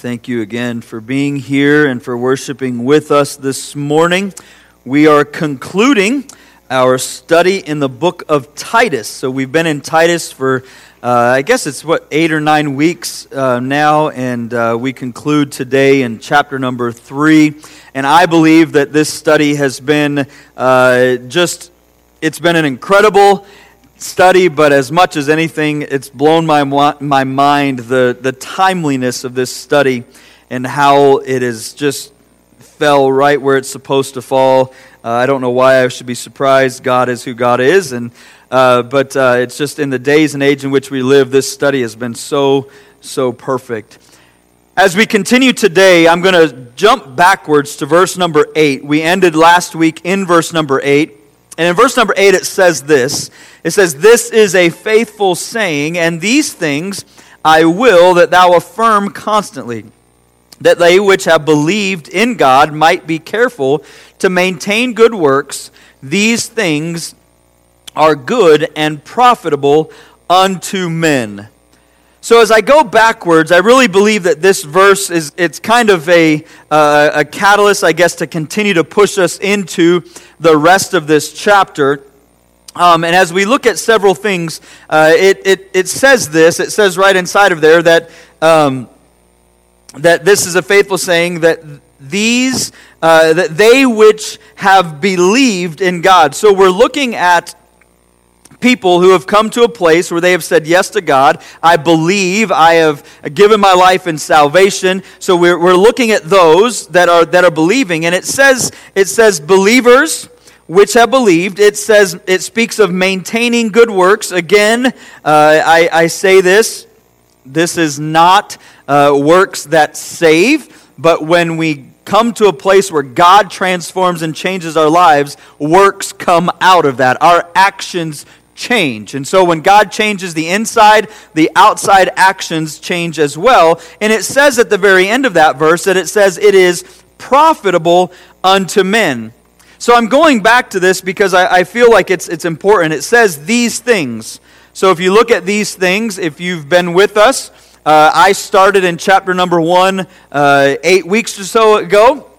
Thank you again for being here and for worshiping with us this morning. We are concluding our study in the book of Titus. So we've been in Titus for, uh, I guess it's what, eight or nine weeks uh, now, and uh, we conclude today in chapter number three. And I believe that this study has been uh, just, it's been an incredible study, but as much as anything, it's blown my, my mind the, the timeliness of this study and how it has just fell right where it's supposed to fall. Uh, I don't know why I should be surprised. God is who God is. And, uh, but uh, it's just in the days and age in which we live, this study has been so, so perfect. As we continue today, I'm going to jump backwards to verse number 8. We ended last week in verse number 8. And in verse number 8, it says this It says, This is a faithful saying, and these things I will that thou affirm constantly, that they which have believed in God might be careful to maintain good works. These things are good and profitable unto men. So as I go backwards, I really believe that this verse is it's kind of a, uh, a catalyst, I guess, to continue to push us into the rest of this chapter. Um, and as we look at several things, uh, it, it, it says this, it says right inside of there that, um, that this is a faithful saying that these, uh, that they which have believed in God. So we're looking at people who have come to a place where they have said yes to God. I believe. I have given my life in salvation. So we're, we're looking at those that are, that are believing. And it says, it says believers which have believed. It says, it speaks of maintaining good works. Again, uh, I, I say this. This is not uh, works that save, but when we come to a place where God transforms and changes our lives, works come out of that. Our actions change. And so when God changes the inside, the outside actions change as well. And it says at the very end of that verse that it says it is profitable unto men. So I'm going back to this because I, I feel like it's, it's important. It says these things. So if you look at these things, if you've been with us, uh, I started in chapter number one uh, eight weeks or so ago.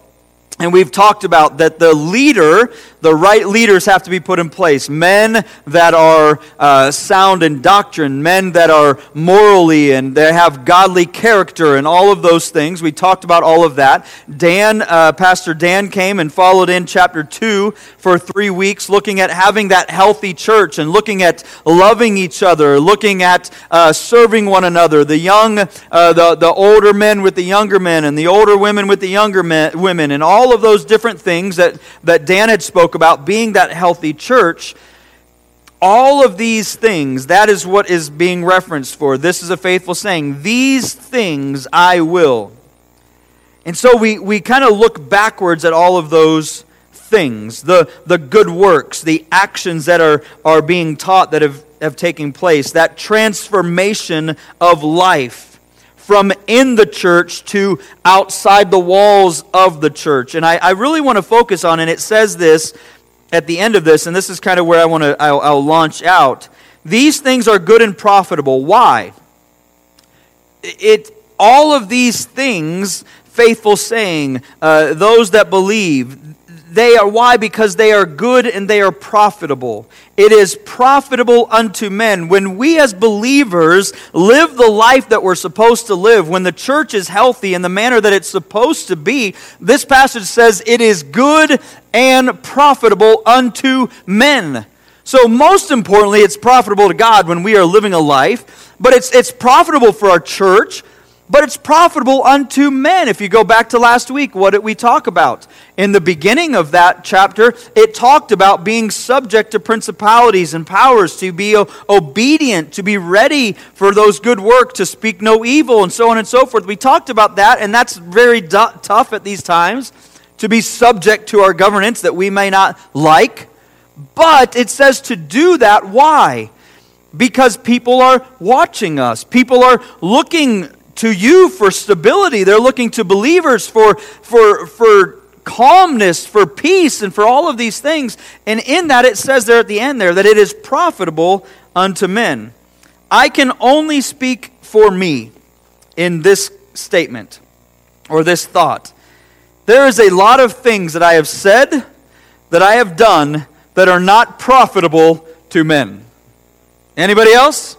And we've talked about that the leader, the right leaders have to be put in place. Men that are uh, sound in doctrine, men that are morally and they have godly character and all of those things. We talked about all of that. Dan, uh, Pastor Dan came and followed in chapter 2 for three weeks, looking at having that healthy church and looking at loving each other, looking at uh, serving one another. The young, uh, the, the older men with the younger men, and the older women with the younger men, women, and all of those different things that, that Dan had spoke about, being that healthy church, all of these things, that is what is being referenced for. This is a faithful saying. These things I will. And so we, we kind of look backwards at all of those things the, the good works, the actions that are, are being taught that have, have taken place, that transformation of life from in the church to outside the walls of the church. And I, I really want to focus on, and it says this at the end of this, and this is kind of where I want to I'll, I'll launch out. These things are good and profitable. Why? It all of these things, faithful saying, uh, those that believe, they are why? Because they are good and they are profitable. It is profitable unto men. When we as believers live the life that we're supposed to live, when the church is healthy in the manner that it's supposed to be, this passage says it is good and profitable unto men. So, most importantly, it's profitable to God when we are living a life, but it's, it's profitable for our church but it's profitable unto men. If you go back to last week, what did we talk about? In the beginning of that chapter, it talked about being subject to principalities and powers, to be obedient, to be ready for those good work, to speak no evil, and so on and so forth. We talked about that, and that's very d- tough at these times to be subject to our governance that we may not like. But it says to do that. Why? Because people are watching us. People are looking to you for stability. They're looking to believers for, for, for calmness, for peace, and for all of these things. And in that, it says there at the end there that it is profitable unto men. I can only speak for me in this statement. or this thought. There is a lot of things that I have said, that I have done, that are not profitable to men. Anybody else?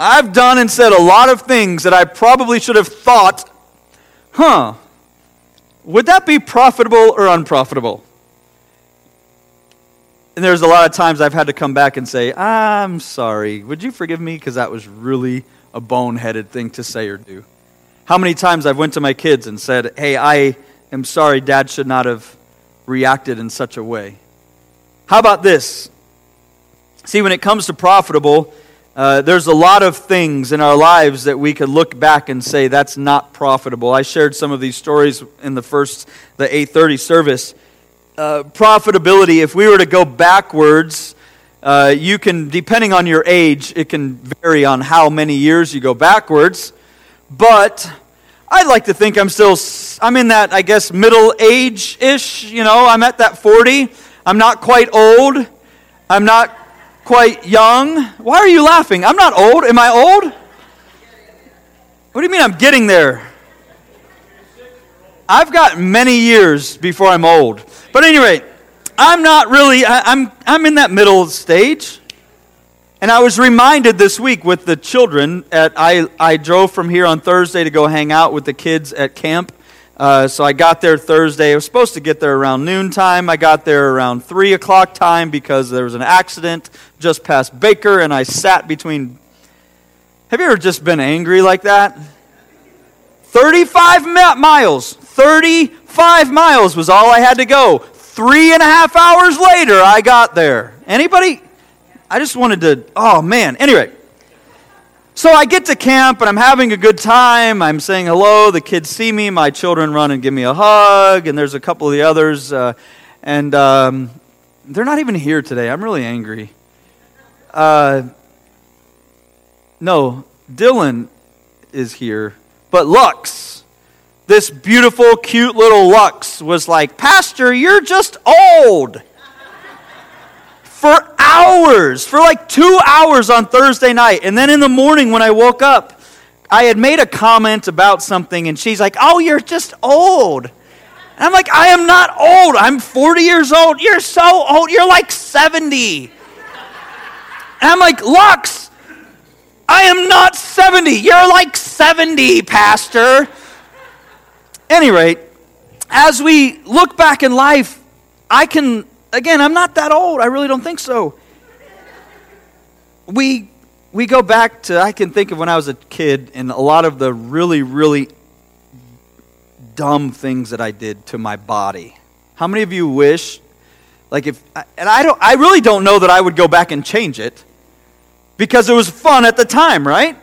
I've done and said a lot of things that I probably should have thought, huh, would that be profitable or unprofitable? And there's a lot of times I've had to come back and say, I'm sorry. Would you forgive me? Because that was really a boneheaded thing to say or do. How many times I've went to my kids and said, hey, I am sorry, dad should not have reacted in such a way. How about this? See, when it comes to profitable, uh, there's a lot of things in our lives that we could look back and say that's not profitable. I shared some of these stories in the first, the 8:30 service. Uh, profitability, if we were to go backwards, uh, you can, depending on your age, it can vary on how many years you go backwards. But I'd like to think I'm still, I'm in that, I guess, middle age ish. You know, I'm at that 40. I'm not quite old. I'm not quite young. Why are you laughing? I'm not old. Am I old? What do you mean I'm getting there? I've got many years before I'm old. But anyway, I'm not really, I, I'm, I'm in that middle stage. And I was reminded this week with the children at I, I drove from here on Thursday to go hang out with the kids at camp. Uh, so I got there Thursday. I was supposed to get there around noontime. I got there around 3 o'clock time because there was an accident just past Baker, and I sat between. Have you ever just been angry like that? 35 miles. 35 miles was all I had to go. Three and a half hours later, I got there. Anybody? I just wanted to, oh man. Anyway, so I get to camp and I'm having a good time. I'm saying hello. The kids see me. My children run and give me a hug. And there's a couple of the others. Uh, and um, they're not even here today. I'm really angry. Uh, no, Dylan is here. But Lux, this beautiful, cute little Lux, was like, Pastor, you're just old for hours, for like two hours on Thursday night. And then in the morning when I woke up, I had made a comment about something, and she's like, Oh, you're just old. And I'm like, I am not old. I'm 40 years old. You're so old. You're like 70. And I'm like, Lux, I am not 70. You're like 70, Pastor. Any rate, as we look back in life, I can Again, I'm not that old. I really don't think so. We, we go back to, I can think of when I was a kid and a lot of the really, really dumb things that I did to my body. How many of you wish, like if, and I don't, I really don't know that I would go back and change it because it was fun at the time, right?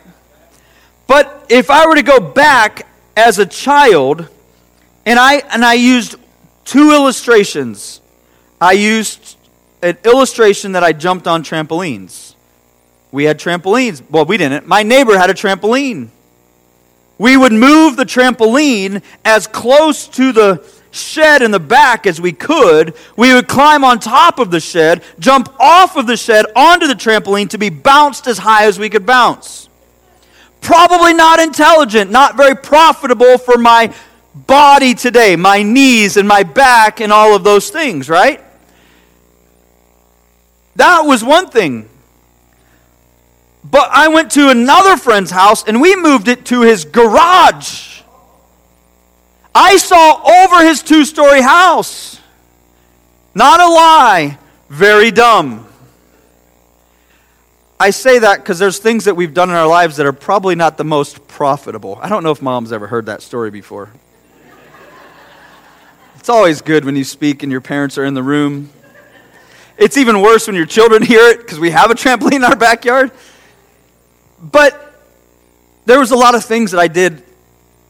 But if I were to go back as a child and I, and I used two illustrations I used an illustration that I jumped on trampolines. We had trampolines. Well, we didn't. My neighbor had a trampoline. We would move the trampoline as close to the shed in the back as we could. We would climb on top of the shed, jump off of the shed onto the trampoline to be bounced as high as we could bounce. Probably not intelligent, not very profitable for my body today, my knees and my back and all of those things, right? That was one thing. But I went to another friend's house and we moved it to his garage. I saw over his two story house. Not a lie, very dumb. I say that because there's things that we've done in our lives that are probably not the most profitable. I don't know if mom's ever heard that story before. it's always good when you speak and your parents are in the room. It's even worse when your children hear it because we have a trampoline in our backyard. But there was a lot of things that I did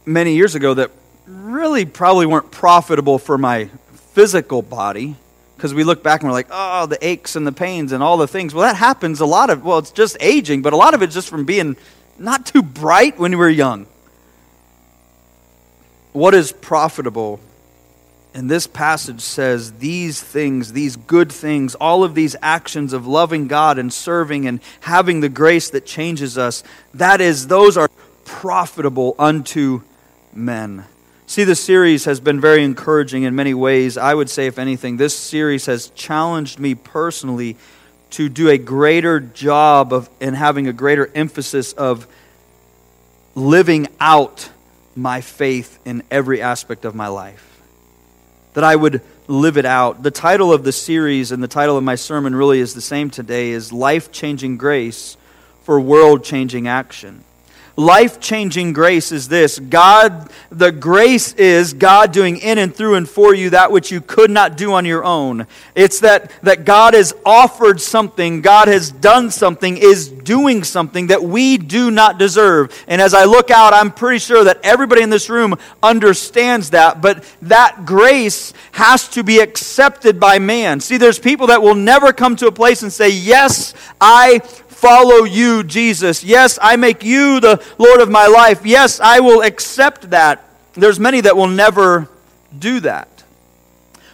many years ago that really probably weren't profitable for my physical body because we look back and we're like, oh, the aches and the pains and all the things. Well, that happens a lot of, well, it's just aging, but a lot of it's just from being not too bright when we were young. What is profitable and this passage says these things, these good things, all of these actions of loving God and serving and having the grace that changes us, that is, those are profitable unto men. See, this series has been very encouraging in many ways. I would say, if anything, this series has challenged me personally to do a greater job of and having a greater emphasis of living out my faith in every aspect of my life. That I would live it out. The title of the series and the title of my sermon really is the same today is Life Changing Grace for World Changing Action life changing grace is this God, the grace is God doing in and through and for you that which you could not do on your own. It's that, that God has offered something, God has done something, is doing something that we do not deserve. And as I look out, I'm pretty sure that everybody in this room understands that, but that grace has to be accepted by man. See, there's people that will never come to a place and say, Yes, I follow you, Jesus. Yes, I make you the Lord of my life. Yes, I will accept that. There's many that will never do that.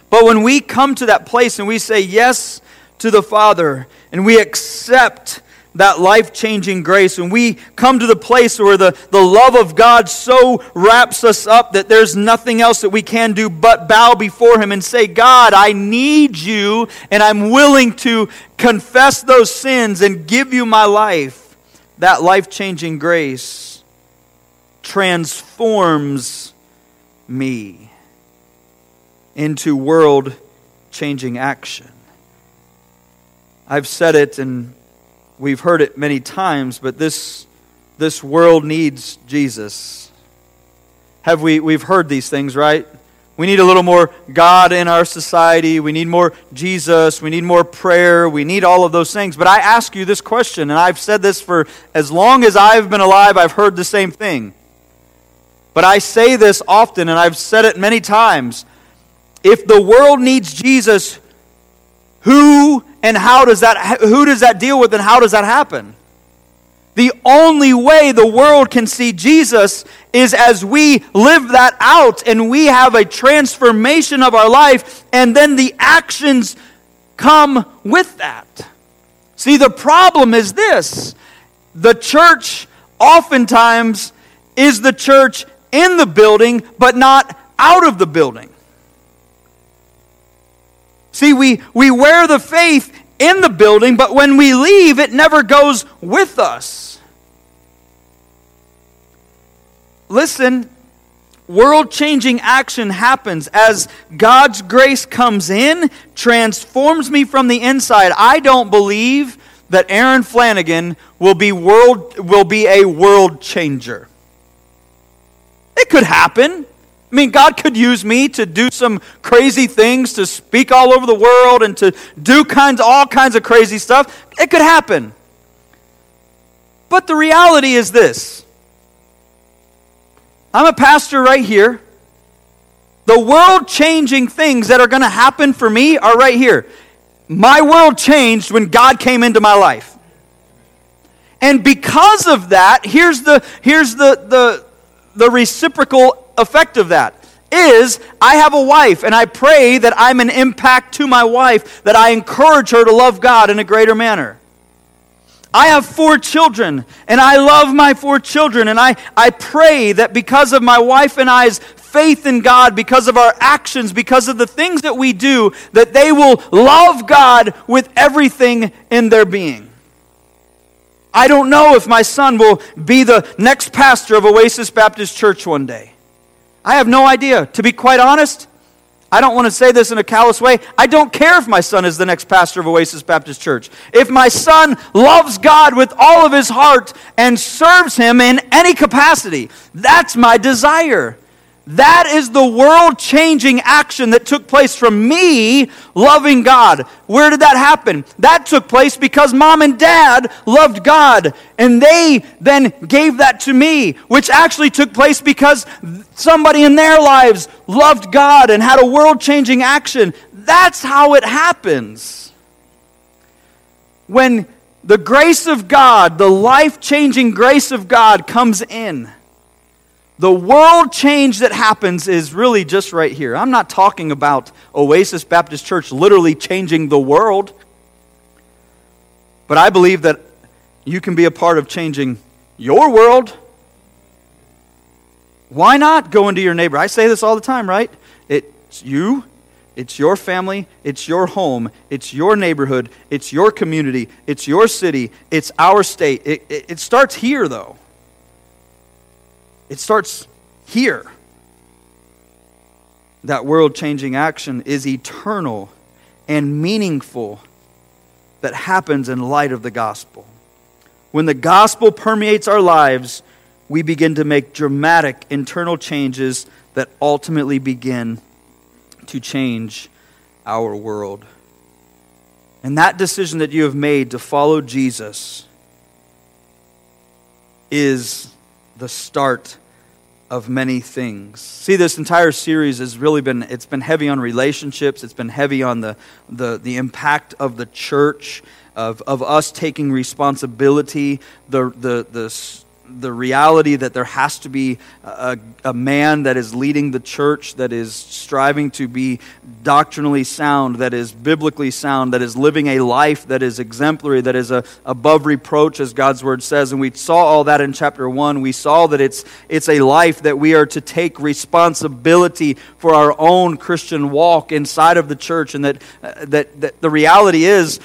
But when we come to that place and we say yes to the Father and we accept that life changing grace, when we come to the place where the, the love of God so wraps us up that there's nothing else that we can do but bow before Him and say, God, I need you, and I'm willing to confess those sins and give you my life, that life changing grace transforms me into world changing action. I've said it and We've heard it many times, but this, this world needs Jesus. Have we, we've heard these things, right? We need a little more God in our society. We need more Jesus. We need more prayer. We need all of those things. But I ask you this question, and I've said this for as long as I've been alive, I've heard the same thing. But I say this often, and I've said it many times. If the world needs Jesus, who and how does that who does that deal with and how does that happen? The only way the world can see Jesus is as we live that out and we have a transformation of our life and then the actions come with that. See, the problem is this the church oftentimes is the church in the building, but not out of the building. See, we, we wear the faith in the building, but when we leave, it never goes with us. Listen, world changing action happens as God's grace comes in, transforms me from the inside. I don't believe that Aaron Flanagan will be, world, will be a world changer. It could happen. I mean, God could use me to do some crazy things, to speak all over the world, and to do kinds, all kinds of crazy stuff. It could happen. But the reality is this I'm a pastor right here. The world changing things that are going to happen for me are right here. My world changed when God came into my life. And because of that, here's the, here's the, the, the reciprocal effect of that is I have a wife, and I pray that I'm an impact to my wife, that I encourage her to love God in a greater manner. I have four children, and I love my four children, and I, I pray that because of my wife and I's faith in God, because of our actions, because of the things that we do, that they will love God with everything in their being. I don't know if my son will be the next pastor of Oasis Baptist Church one day. I have no idea. To be quite honest, I don't want to say this in a callous way. I don't care if my son is the next pastor of Oasis Baptist Church. If my son loves God with all of his heart and serves him in any capacity, that's my desire. That is the world changing action that took place from me loving God. Where did that happen? That took place because mom and dad loved God, and they then gave that to me, which actually took place because somebody in their lives loved God and had a world changing action. That's how it happens. When the grace of God, the life changing grace of God comes in the world change that happens is really just right here. I'm not talking about Oasis Baptist Church literally changing the world, but I believe that you can be a part of changing your world. Why not go into your neighbor? I say this all the time, right? It's you, it's your family, it's your home, it's your neighborhood, it's your community, it's your city, it's our state. It, it, it starts here, though. It starts here. That world changing action is eternal and meaningful that happens in light of the gospel. When the gospel permeates our lives, we begin to make dramatic internal changes that ultimately begin to change our world. And that decision that you have made to follow Jesus is the start of many things. See, this entire series has really been it's been heavy on relationships, it's been heavy on the the, the impact of the church, of, of us taking responsibility, the the the the reality that there has to be a, a, man that is leading the church, that is striving to be doctrinally sound, that is biblically sound, that is living a life that is exemplary, that is a, above reproach, as God's word says. And we saw all that in chapter 1. We saw that it's, it's a life that we are to take responsibility for our own Christian walk inside of the church, and that, uh, that, that the reality is,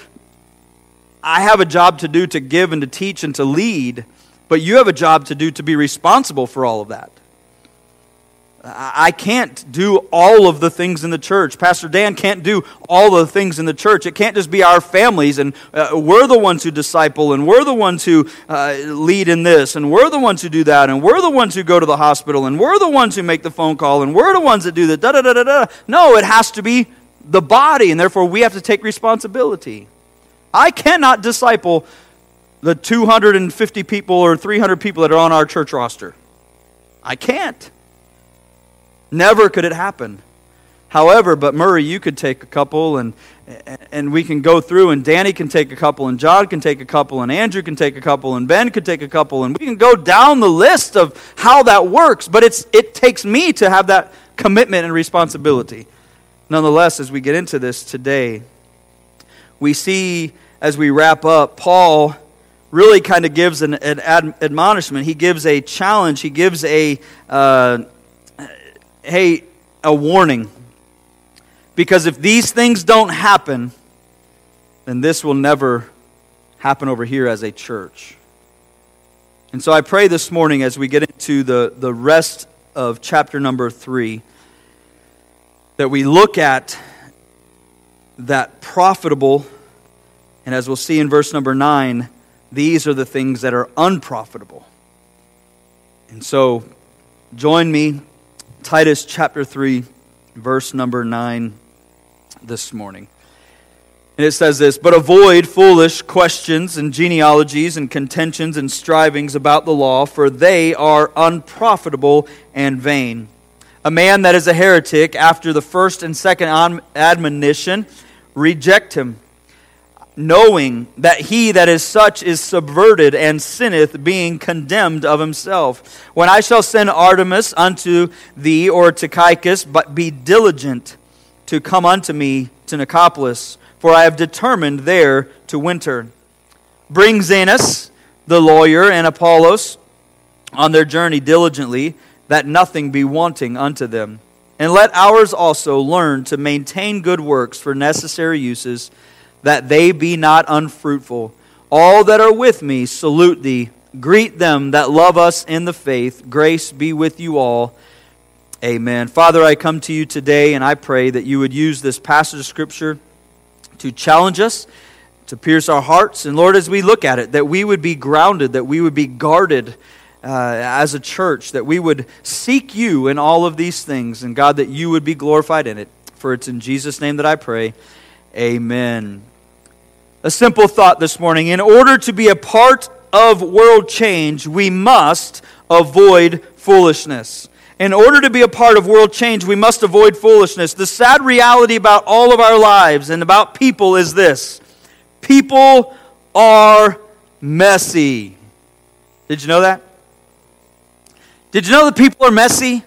I have a job to do to give and to teach and to lead. But you have a job to do to be responsible for all of that. I can't do all of the things in the church. Pastor Dan can't do all the things in the church. It can't just be our families, and uh, we're the ones who disciple, and we're the ones who uh, lead in this, and we're the ones who do that, and we're the ones who go to the hospital, and we're the ones who make the phone call, and we're the ones that do the da da da da da. No, it has to be the body, and therefore we have to take responsibility. I cannot disciple the 250 people or 300 people that are on our church roster. I can't. Never could it happen. However, but Murray, you could take a couple and and we can go through and Danny can take a couple and John can take a couple and Andrew can take a couple and Ben could take a couple and we can go down the list of how that works, but it's it takes me to have that commitment and responsibility. Nonetheless, as we get into this today, we see as we wrap up Paul really kind of gives an, an ad, admonishment. He gives a challenge. He gives a, uh, hey, a warning. Because if these things don't happen, then this will never happen over here as a church. And so I pray this morning as we get into the, the rest of chapter number three that we look at that profitable, and as we'll see in verse number nine, these are the things that are unprofitable. And so, join me, Titus chapter 3, verse number 9, this morning. And it says this But avoid foolish questions and genealogies and contentions and strivings about the law, for they are unprofitable and vain. A man that is a heretic, after the first and second admonition, reject him knowing that he that is such is subverted and sinneth, being condemned of himself. When I shall send Artemas unto thee or Tychicus, but be diligent to come unto me to Nicopolis, for I have determined there to winter. Bring Zenas, the lawyer, and Apollos on their journey diligently, that nothing be wanting unto them. And let ours also learn to maintain good works for necessary uses that they be not unfruitful. All that are with me salute thee. Greet them that love us in the faith. Grace be with you all. Amen. Father, I come to you today and I pray that you would use this passage of Scripture to challenge us, to pierce our hearts. And Lord, as we look at it, that we would be grounded, that we would be guarded uh, as a church, that we would seek you in all of these things. And God, that you would be glorified in it. For it's in Jesus' name that I pray. Amen a simple thought this morning. In order to be a part of world change, we must avoid foolishness. In order to be a part of world change, we must avoid foolishness. The sad reality about all of our lives and about people is this people are messy. Did you know that? Did you know that people are messy?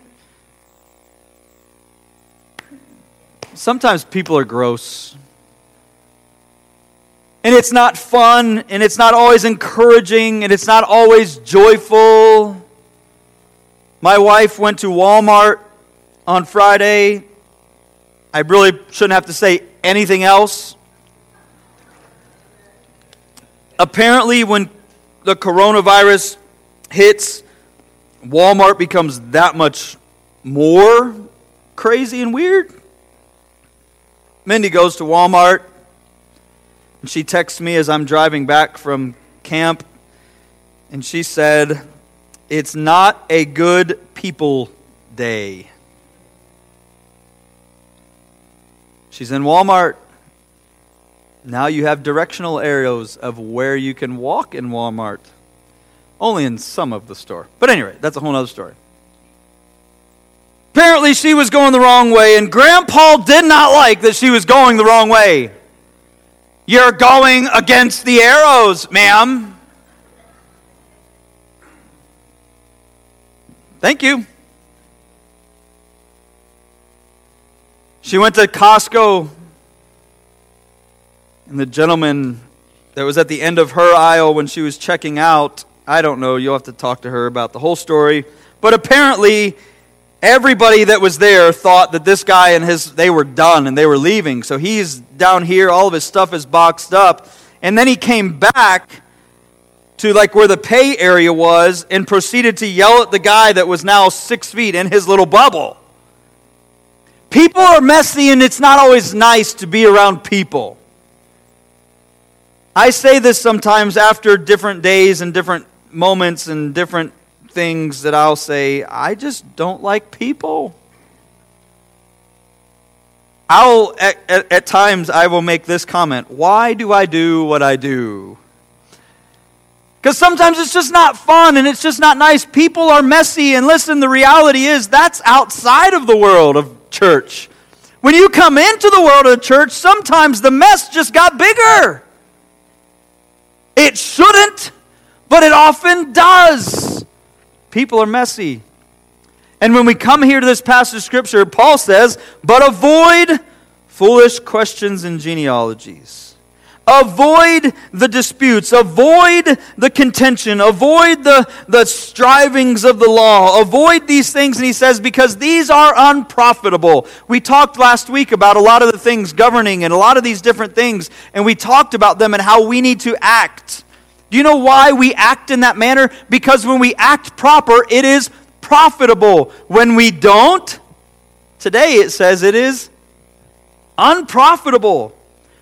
Sometimes people are gross. And it's not fun, and it's not always encouraging, and it's not always joyful. My wife went to Walmart on Friday. I really shouldn't have to say anything else. Apparently, when the coronavirus hits, Walmart becomes that much more crazy and weird. Mindy goes to Walmart and she texts me as I'm driving back from camp and she said, It's not a good people day. She's in Walmart. Now you have directional arrows of where you can walk in Walmart. Only in some of the store. But anyway, that's a whole other story. Apparently, she was going the wrong way, and Grandpa did not like that she was going the wrong way. You're going against the arrows, ma'am. Thank you. She went to Costco, and the gentleman that was at the end of her aisle when she was checking out, I don't know, you'll have to talk to her about the whole story, but apparently everybody that was there thought that this guy and his they were done and they were leaving. So he's down here, all of his stuff is boxed up, and then he came back to like where the pay area was and proceeded to yell at the guy that was now six feet in his little bubble. People are messy and it's not always nice to be around people. I say this sometimes after different days and different moments and different things that I'll say, I just don't like people. I'll, at, at, at, times, I will make this comment Why do I do what I do? Because sometimes it's just not fun and it's just not nice. People are messy. And listen, the reality is that's outside of the world of church. When you come into the world of church, sometimes the mess just got bigger. It shouldn't, but it often does. People are messy. And when we come here to this passage of Scripture, Paul says, But avoid foolish questions and genealogies. Avoid the disputes, avoid the contention, avoid the, the strivings of the law, avoid these things. And he says, because these are unprofitable. We talked last week about a lot of the things governing and a lot of these different things, and we talked about them and how we need to act. Do you know why we act in that manner? Because when we act proper, it is profitable. When we don't, today it says it is unprofitable.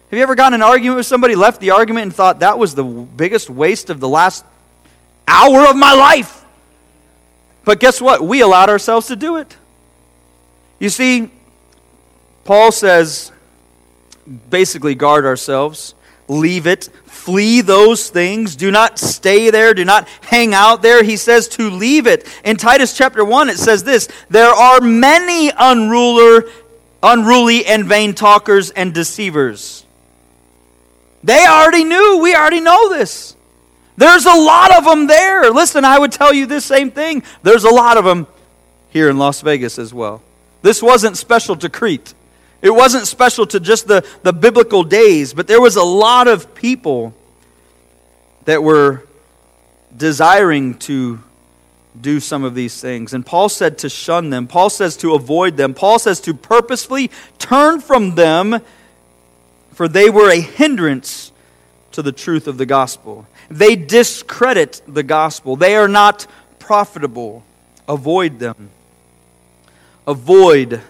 Have you ever gotten an argument with somebody, left the argument, and thought that was the biggest waste of the last hour of my life? But guess what? We allowed ourselves to do it. You see, Paul says basically guard ourselves, leave it, flee those things, do not stay there, do not hang out there. He says to leave it. In Titus chapter 1, it says this there are many unruler, unruly and vain talkers and deceivers they already knew. We already know this. There's a lot of them there. Listen, I would tell you this same thing. There's a lot of them here in Las Vegas as well. This wasn't special to Crete. It wasn't special to just the, the biblical days, but there was a lot of people that were desiring to do some of these things. And Paul said to shun them. Paul says to avoid them. Paul says to purposefully turn from them for they were a hindrance to the truth of the gospel. They discredit the gospel. They are not profitable. Avoid them. Avoid,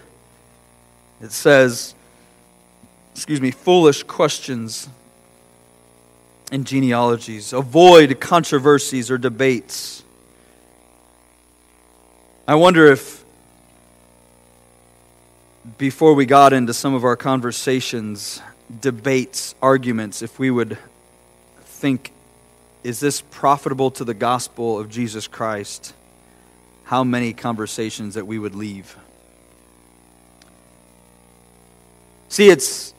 it says, excuse me, foolish questions and genealogies. Avoid controversies or debates. I wonder if before we got into some of our conversations, debates, arguments, if we would think, is this profitable to the gospel of Jesus Christ? How many conversations that we would leave. See, it's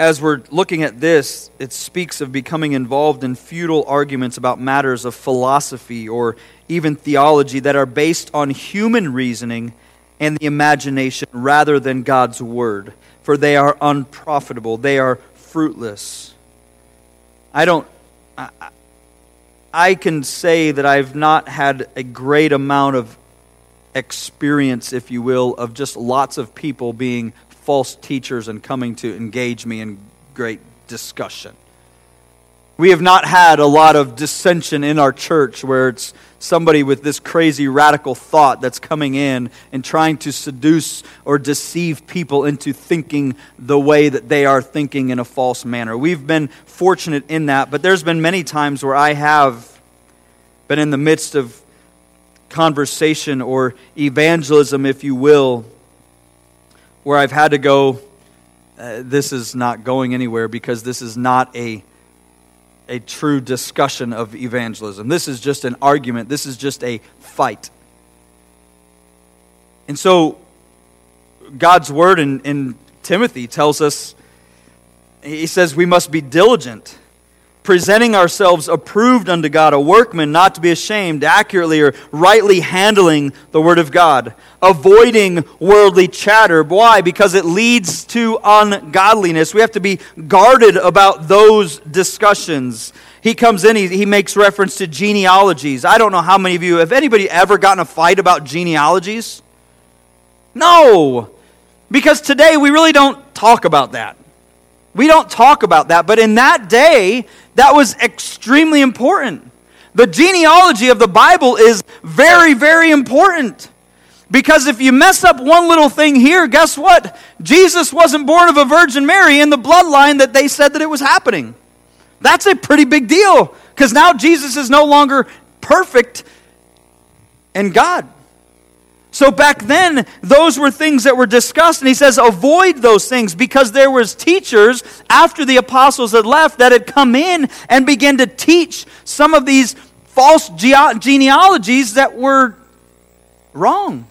as we're looking at this, it speaks of becoming involved in futile arguments about matters of philosophy or even theology that are based on human reasoning and the imagination rather than God's word for they are unprofitable, they are fruitless. I don't. I, I can say that I've not had a great amount of experience, if you will, of just lots of people being false teachers and coming to engage me in great discussion. We have not had a lot of dissension in our church where it's somebody with this crazy radical thought that's coming in and trying to seduce or deceive people into thinking the way that they are thinking in a false manner. We've been fortunate in that, but there's been many times where I have been in the midst of conversation or evangelism, if you will, where I've had to go, uh, this is not going anywhere because this is not a a true discussion of evangelism. This is just an argument, this is just a fight. And so, God's word in, in Timothy tells us, he says, we must be diligent, presenting ourselves approved unto God, a workman not to be ashamed, accurately or rightly handling the word of God, avoiding worldly chatter. Why? Because it leads to ungodliness. We have to be guarded about those discussions. He comes in, he, he makes reference to genealogies. I don't know how many of you, have anybody ever gotten a fight about genealogies? No, because today we really don't talk about that. We don't talk about that, but in that day, that was extremely important. The genealogy of the Bible is very, very important. Because if you mess up one little thing here, guess what? Jesus wasn't born of a Virgin Mary in the bloodline that they said that it was happening. That's a pretty big deal because now Jesus is no longer perfect and God. So back then, those were things that were discussed, and he says, avoid those things because there was teachers after the apostles had left that had come in and began to teach some of these false ge- genealogies that were wrong.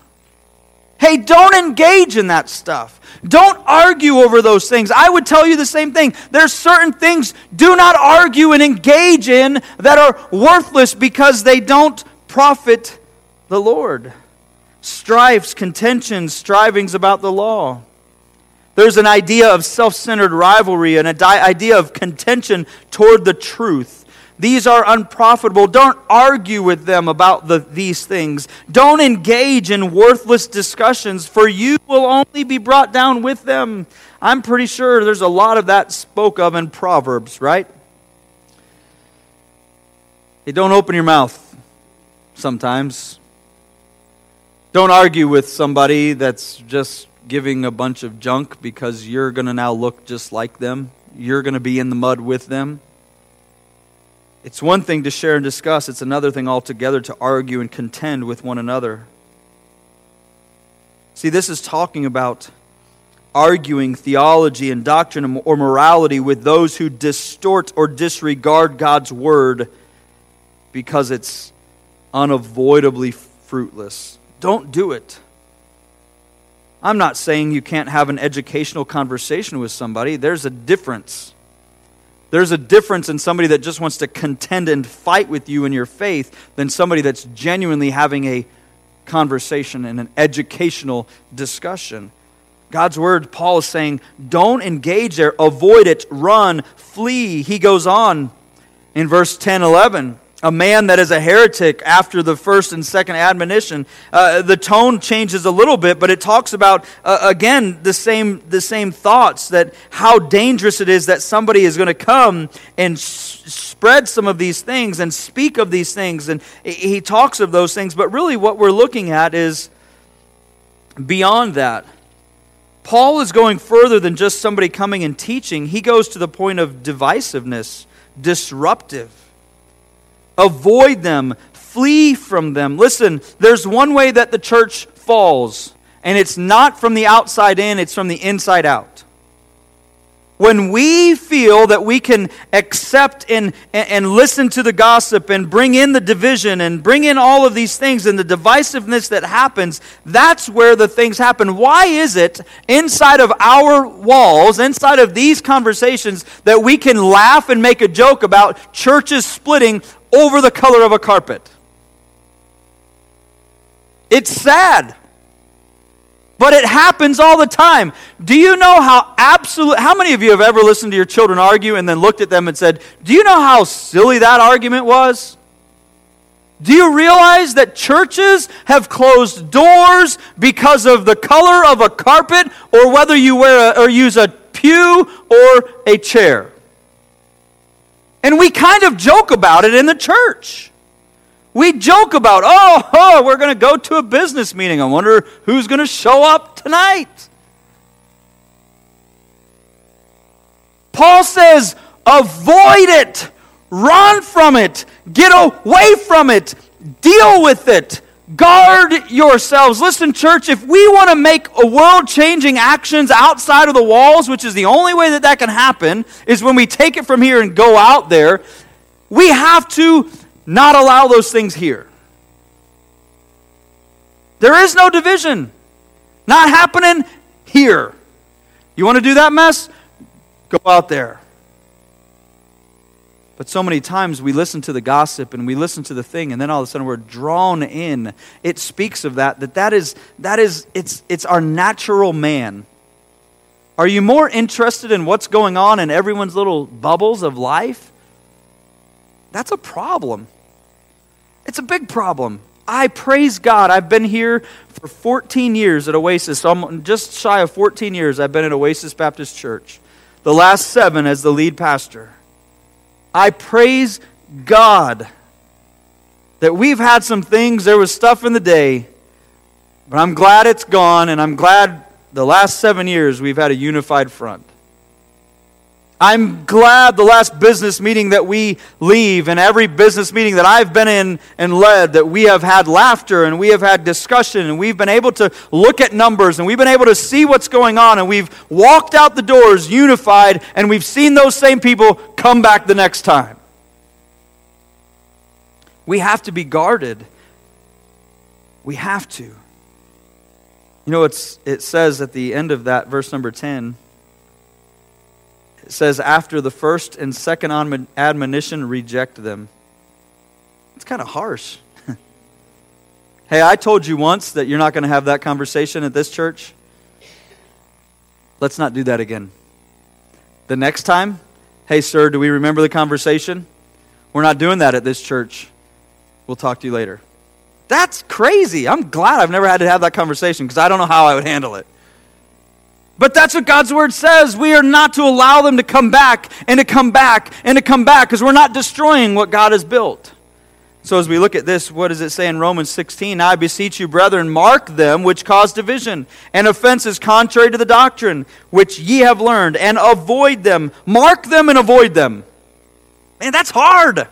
Hey, don't engage in that stuff. Don't argue over those things. I would tell you the same thing. There's certain things do not argue and engage in that are worthless because they don't profit the Lord. Strifes, contentions, strivings about the law. There's an idea of self centered rivalry, and an idea of contention toward the truth. These are unprofitable. Don't argue with them about the, these things. Don't engage in worthless discussions, for you will only be brought down with them. I'm pretty sure there's a lot of that spoke of in Proverbs, right? Hey, don't open your mouth sometimes. Don't argue with somebody that's just giving a bunch of junk because you're going to now look just like them. You're going to be in the mud with them. It's one thing to share and discuss, it's another thing altogether to argue and contend with one another. See, this is talking about arguing theology and doctrine or morality with those who distort or disregard God's word because it's unavoidably fruitless. Don't do it. I'm not saying you can't have an educational conversation with somebody, there's a difference. There's a difference in somebody that just wants to contend and fight with you in your faith than somebody that's genuinely having a conversation and an educational discussion. God's word, Paul is saying, don't engage there, avoid it, run, flee. He goes on in verse 10 11 a man that is a heretic after the first and second admonition. Uh, the tone changes a little bit, but it talks about, uh, again, the same, the same thoughts that how dangerous it is that somebody is going to come and s- spread some of these things and speak of these things. And he talks of those things, but really what we're looking at is beyond that. Paul is going further than just somebody coming and teaching, he goes to the point of divisiveness, disruptive Avoid them, flee from them. Listen, there's one way that the church falls, and it's not from the outside in, it's from the inside out. When we feel that we can accept and, and, listen to the gossip and bring in the division and bring in all of these things and the divisiveness that happens, that's where the things happen. Why is it inside of our walls, inside of these conversations, that we can laugh and make a joke about churches splitting over the color of a carpet. It's sad. But it happens all the time. Do you know how absolute how many of you have ever listened to your children argue and then looked at them and said, "Do you know how silly that argument was?" Do you realize that churches have closed doors because of the color of a carpet or whether you wear a, or use a pew or a chair? And we kind of joke about it in the church. We joke about, oh, oh we're going to go to a business meeting. I wonder who's going to show up tonight. Paul says, avoid it, run from it, get away from it, deal with it. Guard yourselves. Listen, church, if we want to make a world changing actions outside of the walls, which is the only way that that can happen, is when we take it from here and go out there, we have to not allow those things here. There is no division. Not happening here. You want to do that mess? Go out there. But so many times we listen to the gossip and we listen to the thing, and then all of a sudden we're drawn in. It speaks of that, that that is, that is it's, it's our natural man. Are you more interested in what's going on in everyone's little bubbles of life? That's a problem. It's a big problem. I praise God. I've been here for 14 years at Oasis. So I'm just shy of 14 years I've been at Oasis Baptist Church the last seven as the lead pastor. I praise God that we've had some things, there was stuff in the day, but I'm glad it's gone, and I'm glad the last seven years we've had a unified front. I'm glad the last business meeting that we leave, and every business meeting that I've been in and led, that we have had laughter and we have had discussion, and we've been able to look at numbers and we've been able to see what's going on, and we've walked out the doors unified, and we've seen those same people come back the next time. We have to be guarded. We have to. You know, it's, it says at the end of that, verse number 10 it says, after the first and second admonition, reject them. It's kind of harsh. hey, I told you once that you're not going to have that conversation at this church. Let's not do that again. The next time, hey, sir, do we remember the conversation? We're not doing that at this church. We'll talk to you later. That's crazy. I'm glad I've never had to have that conversation because I don't know how I would handle it. But that's what God's word says. We are not to allow them to come back and to come back and to come back because we're not destroying what God has built. So, as we look at this, what does it say in Romans 16? I beseech you, brethren, mark them which cause division and offenses contrary to the doctrine which ye have learned, and avoid them. Mark them and avoid them. Man, that's hard.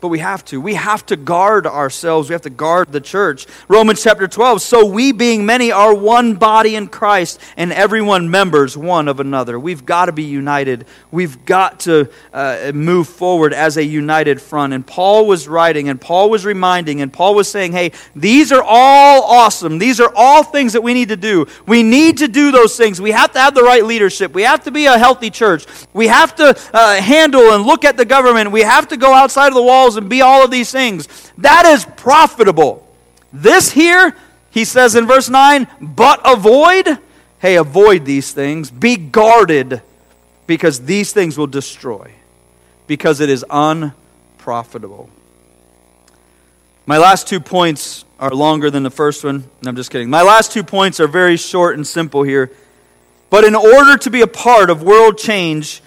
But we have to. We have to guard ourselves. We have to guard the church. Romans chapter 12. So we, being many, are one body in Christ, and everyone members one of another. We've got to be united. We've got to uh, move forward as a united front. And Paul was writing, and Paul was reminding, and Paul was saying, hey, these are all awesome. These are all things that we need to do. We need to do those things. We have to have the right leadership. We have to be a healthy church. We have to uh, handle and look at the government. We have to go outside of the walls and be all of these things. That is profitable. This here, he says in verse 9, but avoid, hey, avoid these things. Be guarded because these things will destroy, because it is unprofitable. My last two points are longer than the first one. I'm just kidding. My last two points are very short and simple here. But in order to be a part of world change,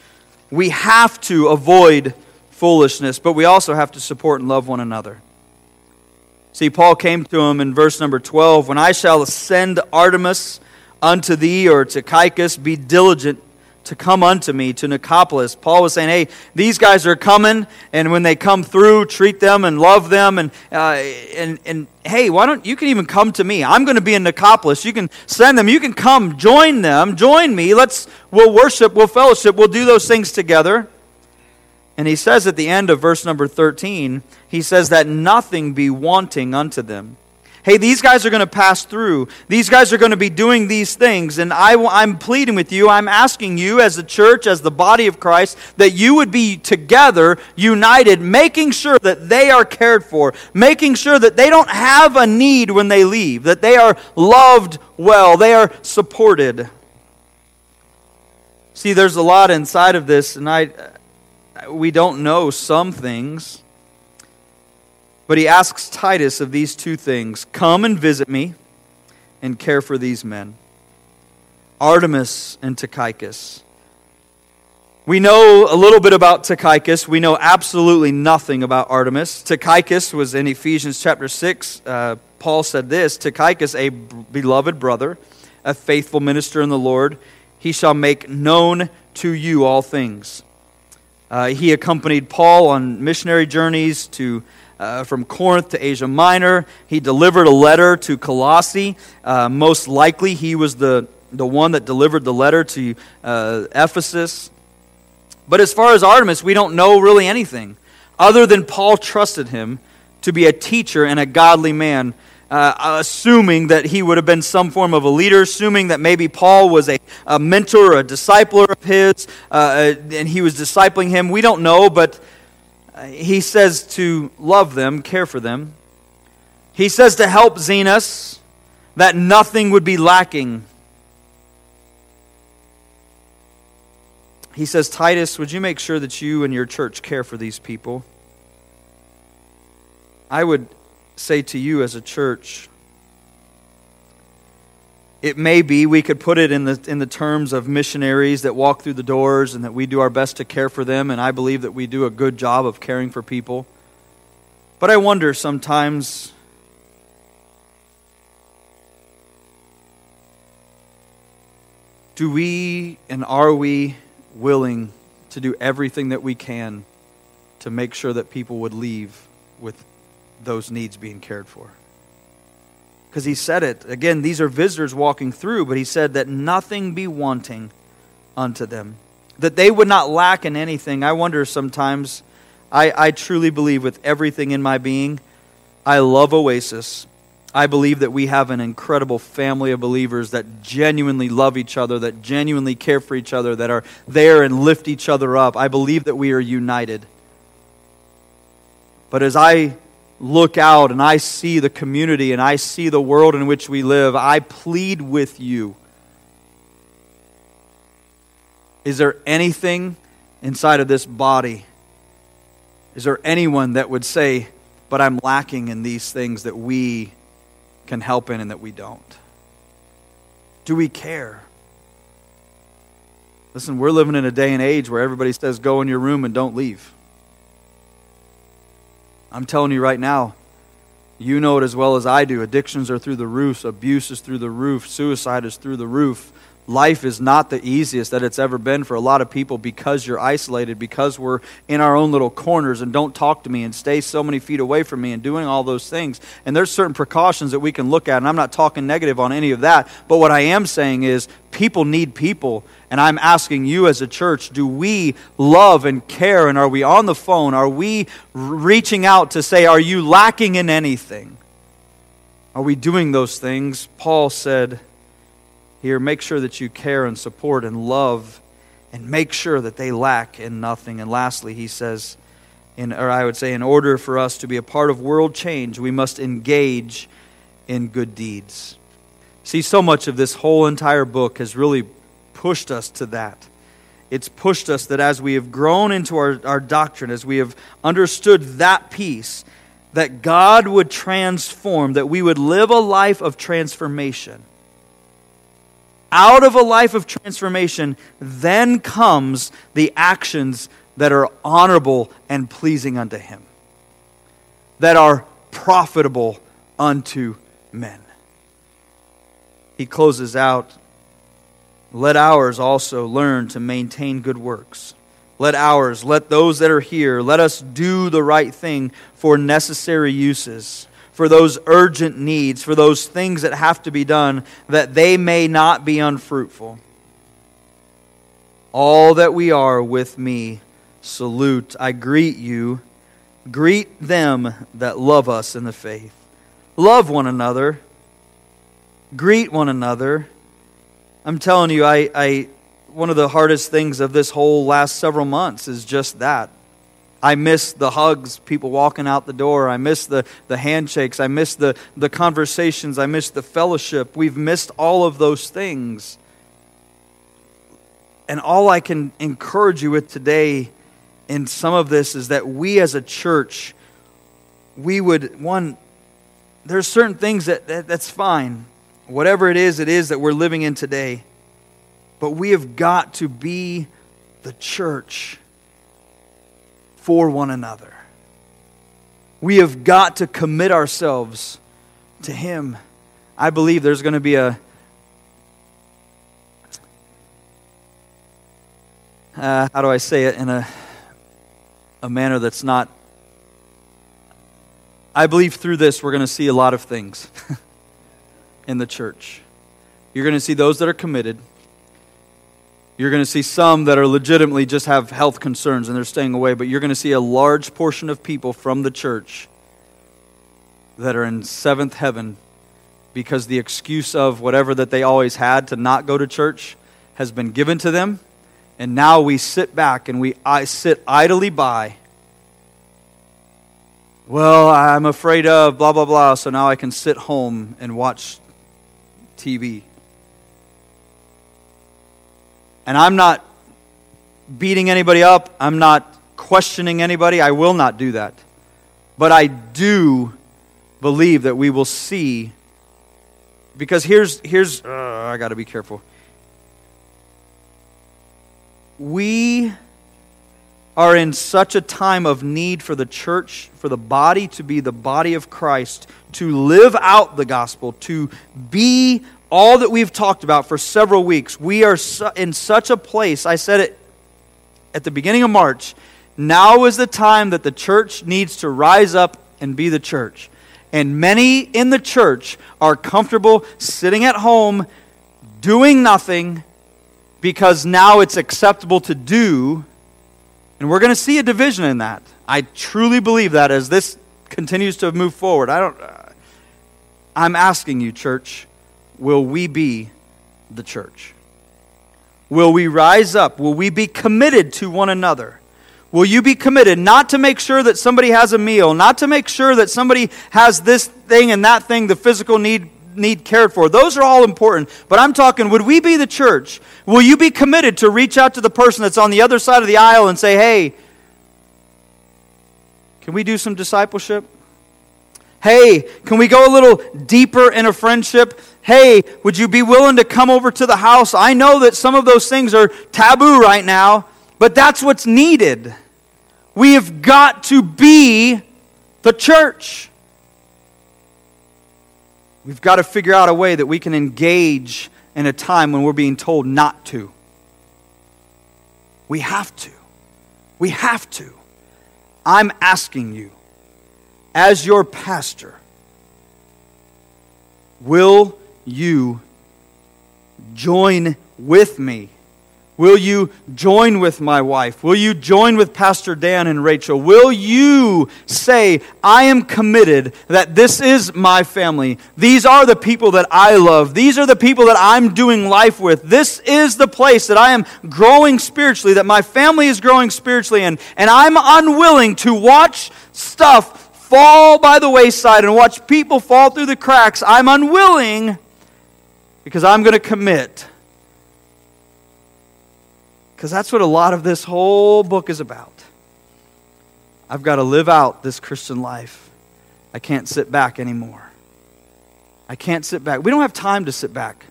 we have to avoid foolishness, but we also have to support and love one another. See, Paul came to him in verse number 12 When I shall send Artemas unto thee or to Tychicus, be diligent to come unto me to Nicopolis. Paul was saying, hey, these guys are coming, and when they come through, treat them and love them. And, uh, and, and hey, why don't you can even come to me? I'm going to be in Nicopolis. You can send them. You can come, join them, join me. Let's, we'll worship, we'll fellowship, we'll do those things together. And he says at the end of verse number 13, he says that nothing be wanting unto them. Hey, these guys are going to pass through. These guys are going to be doing these things. And I, I'm pleading with you, I'm asking you as the church, as the body of Christ, that you would be together, united, making sure that they are cared for, making sure that they don't have a need when they leave, that they are loved well, they are supported. See, there's a lot inside of this, and I we don't know some things. But he asks Titus of these two things Come and visit me and care for these men. Artemas and Tychicus. We know a little bit about Tychicus. We know absolutely nothing about Artemas. Tychicus was in Ephesians chapter 6. Uh, Paul said this Tychicus, a beloved brother, a faithful minister in the Lord, he shall make known to you all things. Uh, he accompanied Paul on missionary journeys to uh, from Corinth to Asia Minor. He delivered a letter to Colossae. Uh, most likely, he was the, the one that delivered the letter to uh, Ephesus. But as far as Artemas, we don't know really anything other than Paul trusted him to be a teacher and a godly man. Uh, assuming that he would have been some form of a leader, assuming that maybe Paul was a, a mentor, a discipler of his, uh, and he was discipling him. We don't know, but he says to love them, care for them. He says to help Zenas, that nothing would be lacking. He says, Titus, would you make sure that you and your church care for these people? I would say to you as a church, it may be we could put it in the, in the terms of missionaries that walk through the doors and that we do our best to care for them, and I believe that we do a good job of caring for people. But I wonder sometimes do we and are we willing to do everything that we can to make sure that people would leave with those needs being cared for? because he said it. Again, these are visitors walking through, but he said that nothing be wanting unto them, that they would not lack in anything. I wonder sometimes, I, I truly believe with everything in my being, I love Oasis. I believe that we have an incredible family of believers that genuinely love each other, that genuinely care for each other, that are there and lift each other up. I believe that we are united. But as I look out and I see the community and I see the world in which we live, I plead with you. Is there anything inside of this body? Is there anyone that would say, but I'm lacking in these things that we can help in and that we don't? Do we care? Listen, we're living in a day and age where everybody says, go in your room and don't leave. I'm telling you right now, you know it as well as I do. Addictions are through the roof, abuse is through the roof, suicide is through the roof. Life is not the easiest that it's ever been for a lot of people because you're isolated, because we're in our own little corners and don't talk to me and stay so many feet away from me and doing all those things. And there's certain precautions that we can look at, and I'm not talking negative on any of that. But what I am saying is people need people. And I'm asking you as a church, do we love and care? And are we on the phone? Are we reaching out to say, are you lacking in anything? Are we doing those things? Paul said here, make sure that you care and support and love and make sure that they lack in nothing. And lastly, he says, in, or I would say, in order for us to be a part of world change, we must engage in good deeds. See, so much of this whole entire book has really pushed us to that. It's pushed us that as we have grown into our, our doctrine, as we have understood that piece, that God would transform, that we would live a life of transformation. Out of a life of transformation, then comes the actions that are honorable and pleasing unto Him, that are profitable unto men. He closes out let ours also learn to maintain good works. Let ours, let those that are here, let us do the right thing for necessary uses, for those urgent needs, for those things that have to be done, that they may not be unfruitful. All that we are with me, salute. I greet you. Greet them that love us in the faith. Love one another. Greet one another. I'm telling you, I, I, one of the hardest things of this whole last several months is just that. I miss the hugs, people walking out the door. I miss the, the handshakes. I miss the, the conversations. I miss the fellowship. We've missed all of those things. And all I can encourage you with today in some of this is that we as a church we would, one, there's certain things that, that that's fine. Whatever it is, it is that we're living in today. But we have got to be the church for one another. We have got to commit ourselves to Him. I believe there's going to be a uh, how do I say it in a a manner that's not I believe through this we're going to see a lot of things in the church. You're going to see those that are committed. You're going to see some that are legitimately just have health concerns and they're staying away, but you're going to see a large portion of people from the church that are in seventh heaven because the excuse of whatever that they always had to not go to church has been given to them. And now we sit back and we I sit idly by well, I'm afraid of blah, blah, blah, so now I can sit home and watch TV. And I'm not beating anybody up, I'm not questioning anybody. I will not do that. But I do believe that we will see because here's here's uh, I got to be careful. We are in such a time of need for the church, for the body to be the body of Christ, to live out the gospel, to be all that we've talked about for several weeks. We are in such a place, I said it at the beginning of March. Now is the time that the church needs to rise up and be the church. And many in the church are comfortable sitting at home doing nothing because now it's acceptable to do and we're going to see a division in that. I truly believe that as this continues to move forward. I don't uh, I'm asking you church, will we be the church? Will we rise up? Will we be committed to one another? Will you be committed not to make sure that somebody has a meal, not to make sure that somebody has this thing and that thing, the physical need need cared for. Those are all important. But I'm talking, would we be the church? Will you be committed to reach out to the person that's on the other side of the aisle and say, hey, can we do some discipleship? Hey, can we go a little deeper in a friendship? Hey, would you be willing to come over to the house? I know that some of those things are taboo right now, but that's what's needed. We have got to be the church. We've got to figure out a way that we can engage in a time when we're being told not to. We have to. We have to. I'm asking you, as your pastor, will you join with me Will you join with my wife? Will you join with Pastor Dan and Rachel? Will you say, I am committed that this is my family? These are the people that I love. These are the people that I'm doing life with. This is the place that I am growing spiritually, that my family is growing spiritually in. And I'm unwilling to watch stuff fall by the wayside and watch people fall through the cracks. I'm unwilling because I'm going to commit because that's what a lot of this whole book is about. I've got to live out this Christian life. I can't sit back anymore. I can't sit back. We don't have time to sit back.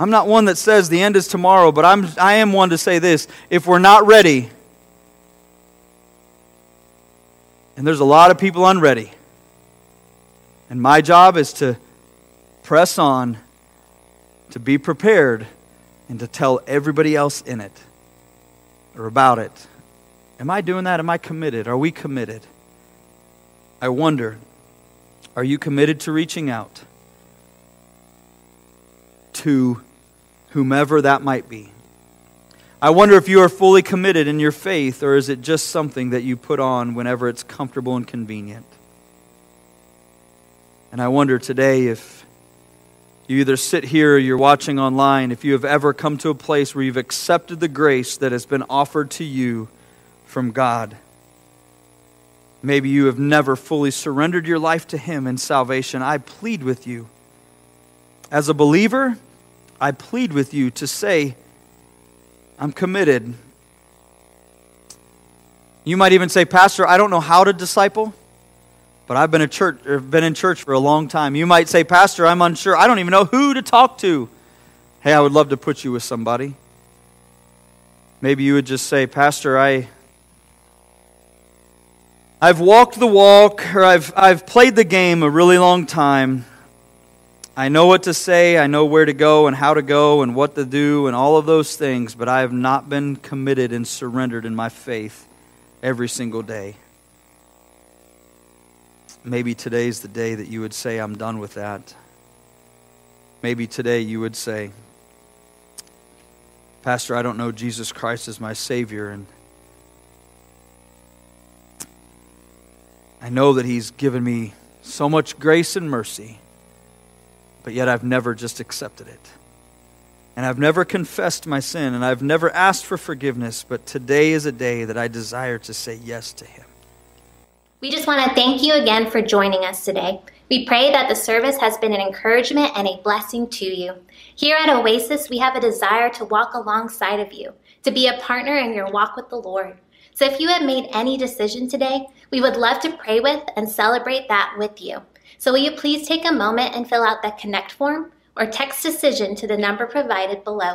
I'm not one that says the end is tomorrow, but I'm, I am one to say this. If we're not ready, and there's a lot of people unready, and my job is to press on, to be prepared and to tell everybody else in it or about it. Am I doing that? Am I committed? Are we committed? I wonder, are you committed to reaching out to whomever that might be? I wonder if you are fully committed in your faith, or is it just something that you put on whenever it's comfortable and convenient? And I wonder today if you either sit here or you're watching online, if you have ever come to a place where you've accepted the grace that has been offered to you from God. Maybe you have never fully surrendered your life to Him in salvation. I plead with you. As a believer, I plead with you to say, I'm committed. You might even say, Pastor, I don't know how to disciple. But I've been, a church, er, been in church for a long time. You might say, Pastor, I'm unsure. I don't even know who to talk to. Hey, I would love to put you with somebody. Maybe you would just say, Pastor, I, I've walked the walk, or I've, I've played the game a really long time. I know what to say, I know where to go and how to go and what to do and all of those things, but I have not been committed and surrendered in my faith every single day. Maybe today's the day that you would say, I'm done with that. Maybe today you would say, Pastor, I don't know Jesus Christ as my Savior, and I know that He's given me so much grace and mercy, but yet I've never just accepted it. And I've never confessed my sin, and I've never asked for forgiveness, but today is a day that I desire to say yes to Him. We just want to thank you again for joining us today. We pray that the service has been an encouragement and a blessing to you. Here at Oasis, we have a desire to walk alongside of you, to be a partner in your walk with the Lord. So if you have made any decision today, we would love to pray with and celebrate that with you. So will you please take a moment and fill out the connect form or text decision to the number provided below.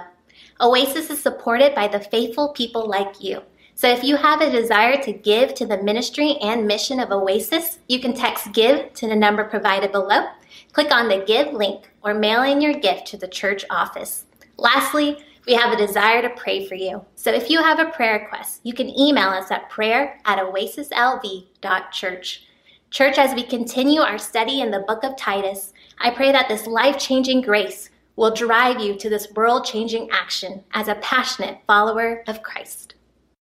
Oasis is supported by the faithful people like you. So if you have a desire to give to the ministry and mission of Oasis, you can text give to the number provided below. Click on the give link or mail in your gift to the church office. Lastly, we have a desire to pray for you. So if you have a prayer request, you can email us at prayer at oasislv.church. Church, as we continue our study in the book of Titus, I pray that this life changing grace will drive you to this world changing action as a passionate follower of Christ.